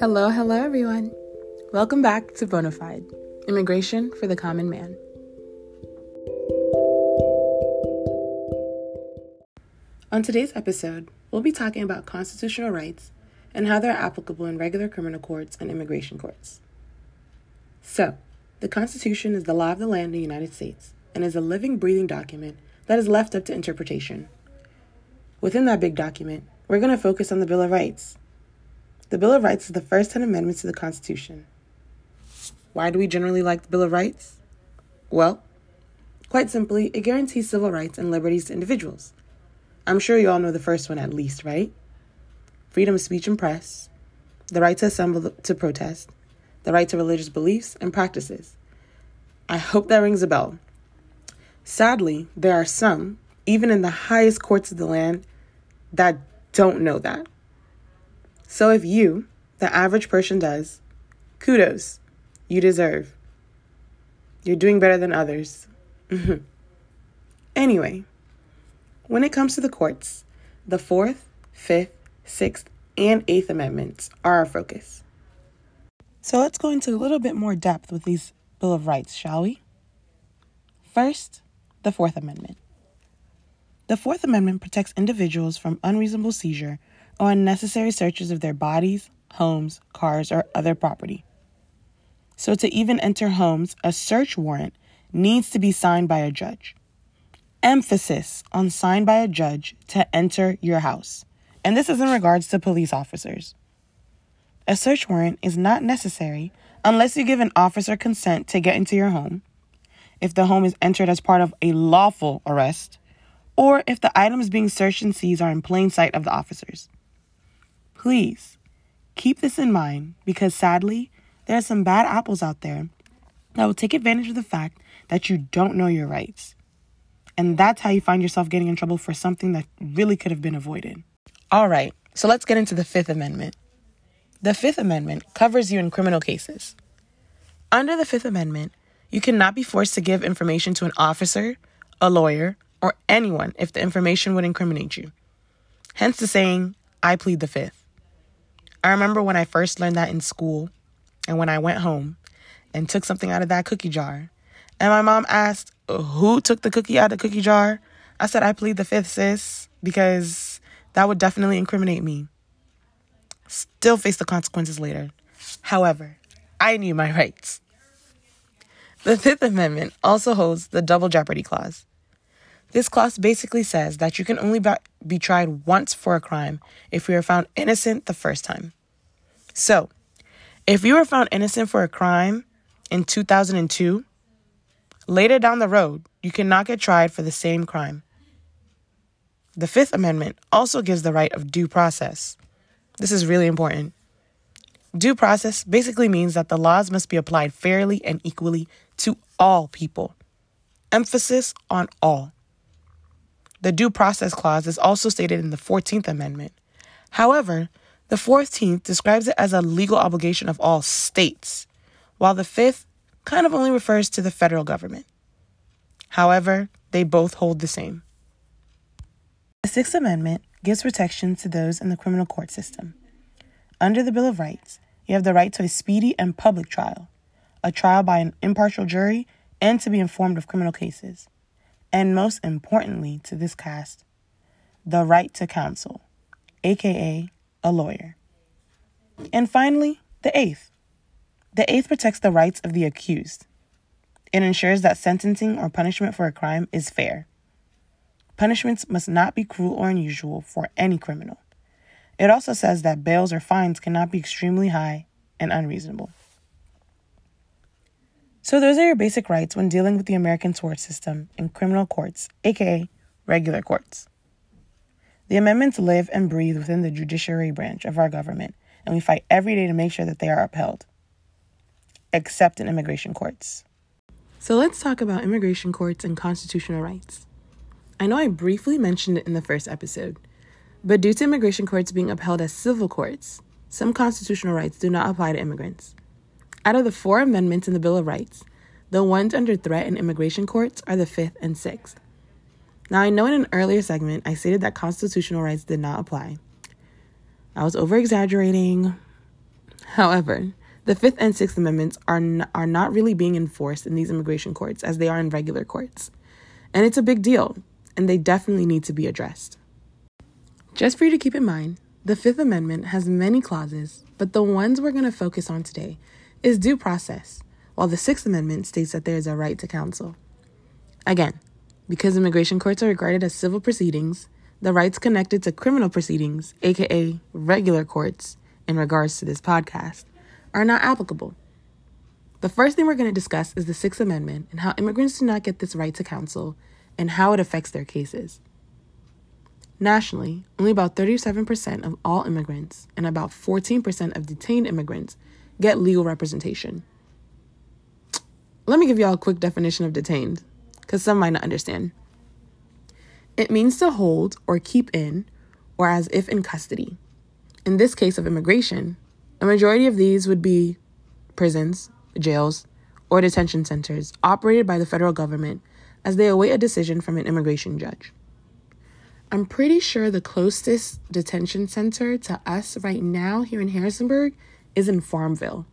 Hello, hello, everyone. Welcome back to Bonafide Immigration for the Common Man. On today's episode, we'll be talking about constitutional rights and how they're applicable in regular criminal courts and immigration courts. So, the Constitution is the law of the land in the United States and is a living, breathing document that is left up to interpretation. Within that big document, we're going to focus on the Bill of Rights. The Bill of Rights is the first 10 amendments to the Constitution. Why do we generally like the Bill of Rights? Well, quite simply, it guarantees civil rights and liberties to individuals. I'm sure you all know the first one at least, right? Freedom of speech and press, the right to assemble to protest, the right to religious beliefs and practices. I hope that rings a bell. Sadly, there are some, even in the highest courts of the land, that don't know that. So if you, the average person, does, kudos, you deserve. You're doing better than others. Mm-hmm. anyway, when it comes to the courts, the Fourth, Fifth, Sixth, and Eighth Amendments are our focus. So let's go into a little bit more depth with these Bill of Rights, shall we? First, the Fourth Amendment. The Fourth Amendment protects individuals from unreasonable seizure or unnecessary searches of their bodies, homes, cars, or other property. So, to even enter homes, a search warrant needs to be signed by a judge. Emphasis on signed by a judge to enter your house. And this is in regards to police officers. A search warrant is not necessary unless you give an officer consent to get into your home, if the home is entered as part of a lawful arrest, or if the items being searched and seized are in plain sight of the officers. Please keep this in mind because sadly, there are some bad apples out there that will take advantage of the fact that you don't know your rights. And that's how you find yourself getting in trouble for something that really could have been avoided. All right, so let's get into the Fifth Amendment. The Fifth Amendment covers you in criminal cases. Under the Fifth Amendment, you cannot be forced to give information to an officer, a lawyer, or anyone if the information would incriminate you. Hence the saying, I plead the Fifth. I remember when I first learned that in school and when I went home and took something out of that cookie jar. And my mom asked, Who took the cookie out of the cookie jar? I said, I plead the fifth, sis, because that would definitely incriminate me. Still face the consequences later. However, I knew my rights. The Fifth Amendment also holds the Double Jeopardy Clause. This clause basically says that you can only be tried once for a crime if you are found innocent the first time. So, if you were found innocent for a crime in 2002, later down the road, you cannot get tried for the same crime. The Fifth Amendment also gives the right of due process. This is really important. Due process basically means that the laws must be applied fairly and equally to all people. Emphasis on all. The Due Process Clause is also stated in the 14th Amendment. However, the 14th describes it as a legal obligation of all states, while the 5th kind of only refers to the federal government. However, they both hold the same. The Sixth Amendment gives protection to those in the criminal court system. Under the Bill of Rights, you have the right to a speedy and public trial, a trial by an impartial jury, and to be informed of criminal cases and most importantly to this cast, the right to counsel, aka a lawyer. And finally, the eighth. The eighth protects the rights of the accused. It ensures that sentencing or punishment for a crime is fair. Punishments must not be cruel or unusual for any criminal. It also says that bails or fines cannot be extremely high and unreasonable. So, those are your basic rights when dealing with the American tort system in criminal courts, aka regular courts. The amendments live and breathe within the judiciary branch of our government, and we fight every day to make sure that they are upheld, except in immigration courts. So, let's talk about immigration courts and constitutional rights. I know I briefly mentioned it in the first episode, but due to immigration courts being upheld as civil courts, some constitutional rights do not apply to immigrants. Out of the four amendments in the Bill of Rights, the ones under threat in immigration courts are the fifth and sixth. Now, I know in an earlier segment I stated that constitutional rights did not apply. I was over exaggerating. However, the Fifth and Sixth Amendments are, n- are not really being enforced in these immigration courts as they are in regular courts. And it's a big deal, and they definitely need to be addressed. Just for you to keep in mind, the Fifth Amendment has many clauses, but the ones we're going to focus on today is due process, while the Sixth Amendment states that there is a right to counsel. Again, because immigration courts are regarded as civil proceedings, the rights connected to criminal proceedings, aka regular courts, in regards to this podcast, are not applicable. The first thing we're going to discuss is the Sixth Amendment and how immigrants do not get this right to counsel and how it affects their cases. Nationally, only about 37% of all immigrants and about 14% of detained immigrants get legal representation. Let me give y'all a quick definition of detained, because some might not understand. It means to hold or keep in, or as if in custody. In this case of immigration, a majority of these would be prisons, jails, or detention centers operated by the federal government as they await a decision from an immigration judge. I'm pretty sure the closest detention center to us right now here in Harrisonburg is in Farmville.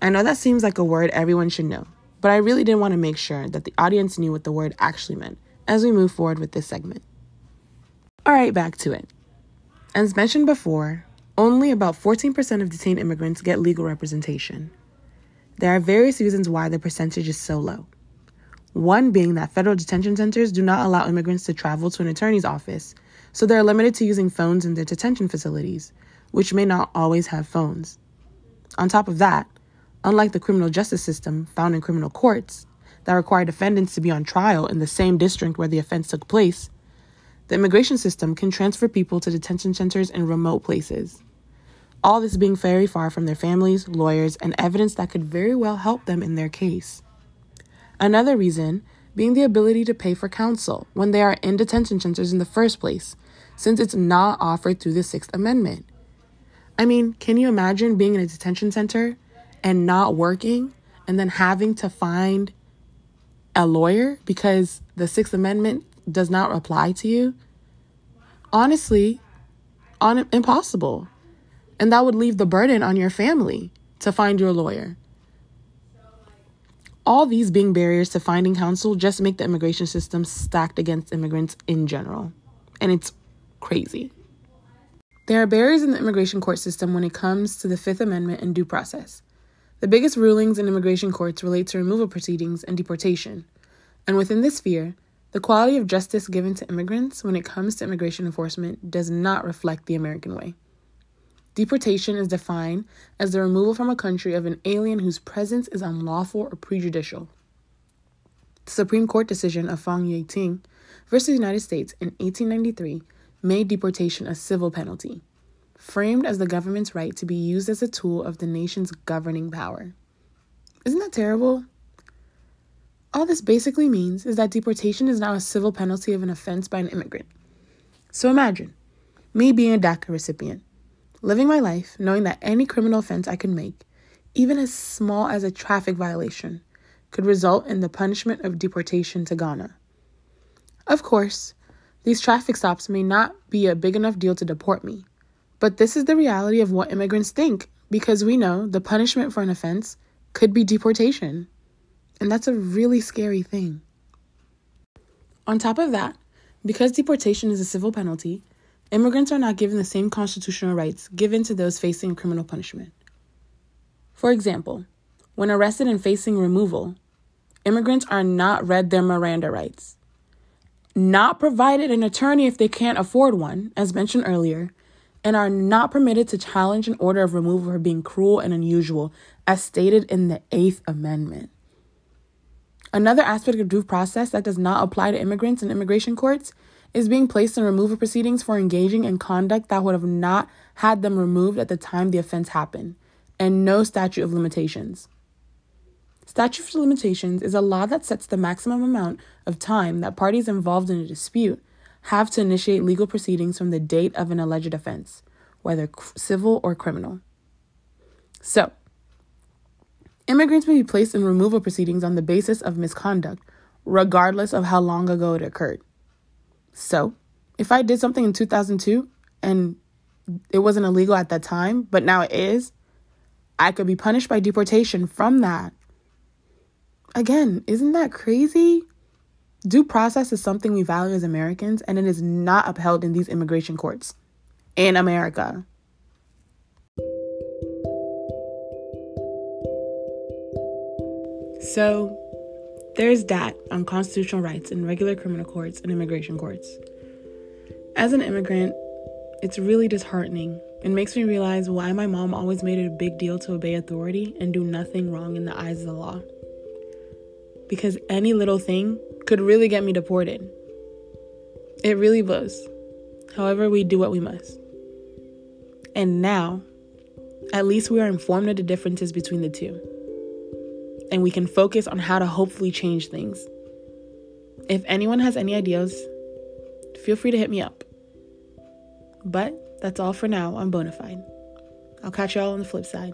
I know that seems like a word everyone should know, but I really did want to make sure that the audience knew what the word actually meant as we move forward with this segment. All right, back to it. As mentioned before, only about 14% of detained immigrants get legal representation. There are various reasons why the percentage is so low. One being that federal detention centers do not allow immigrants to travel to an attorney's office, so they're limited to using phones in their detention facilities, which may not always have phones. On top of that, unlike the criminal justice system found in criminal courts that require defendants to be on trial in the same district where the offense took place, the immigration system can transfer people to detention centers in remote places. All this being very far from their families, lawyers, and evidence that could very well help them in their case. Another reason being the ability to pay for counsel when they are in detention centers in the first place, since it's not offered through the Sixth Amendment. I mean, can you imagine being in a detention center and not working and then having to find a lawyer because the Sixth Amendment does not apply to you, honestly, on impossible. And that would leave the burden on your family to find your lawyer. All these being barriers to finding counsel just make the immigration system stacked against immigrants in general. And it's crazy. There are barriers in the immigration court system when it comes to the Fifth Amendment and due process. The biggest rulings in immigration courts relate to removal proceedings and deportation. And within this sphere, the quality of justice given to immigrants when it comes to immigration enforcement does not reflect the American way. Deportation is defined as the removal from a country of an alien whose presence is unlawful or prejudicial. The Supreme Court decision of Fong Yue Ting versus United States in 1893 made deportation a civil penalty, framed as the government's right to be used as a tool of the nation's governing power. Isn't that terrible? All this basically means is that deportation is now a civil penalty of an offense by an immigrant. So imagine me being a DACA recipient, living my life knowing that any criminal offense I could make, even as small as a traffic violation, could result in the punishment of deportation to Ghana. Of course, these traffic stops may not be a big enough deal to deport me, but this is the reality of what immigrants think because we know the punishment for an offense could be deportation. And that's a really scary thing. On top of that, because deportation is a civil penalty, immigrants are not given the same constitutional rights given to those facing criminal punishment. For example, when arrested and facing removal, immigrants are not read their Miranda rights, not provided an attorney if they can't afford one, as mentioned earlier, and are not permitted to challenge an order of removal for being cruel and unusual, as stated in the Eighth Amendment. Another aspect of due process that does not apply to immigrants in immigration courts is being placed in removal proceedings for engaging in conduct that would have not had them removed at the time the offense happened, and no statute of limitations. Statute of limitations is a law that sets the maximum amount of time that parties involved in a dispute have to initiate legal proceedings from the date of an alleged offense, whether civil or criminal. So, Immigrants may be placed in removal proceedings on the basis of misconduct, regardless of how long ago it occurred. So, if I did something in 2002 and it wasn't illegal at that time, but now it is, I could be punished by deportation from that. Again, isn't that crazy? Due process is something we value as Americans, and it is not upheld in these immigration courts in America. So, there's that on constitutional rights in regular criminal courts and immigration courts. As an immigrant, it's really disheartening. It makes me realize why my mom always made it a big deal to obey authority and do nothing wrong in the eyes of the law. Because any little thing could really get me deported. It really was. However, we do what we must. And now, at least we are informed of the differences between the two and we can focus on how to hopefully change things. If anyone has any ideas, feel free to hit me up. But that's all for now on Bonafide. I'll catch y'all on the flip side.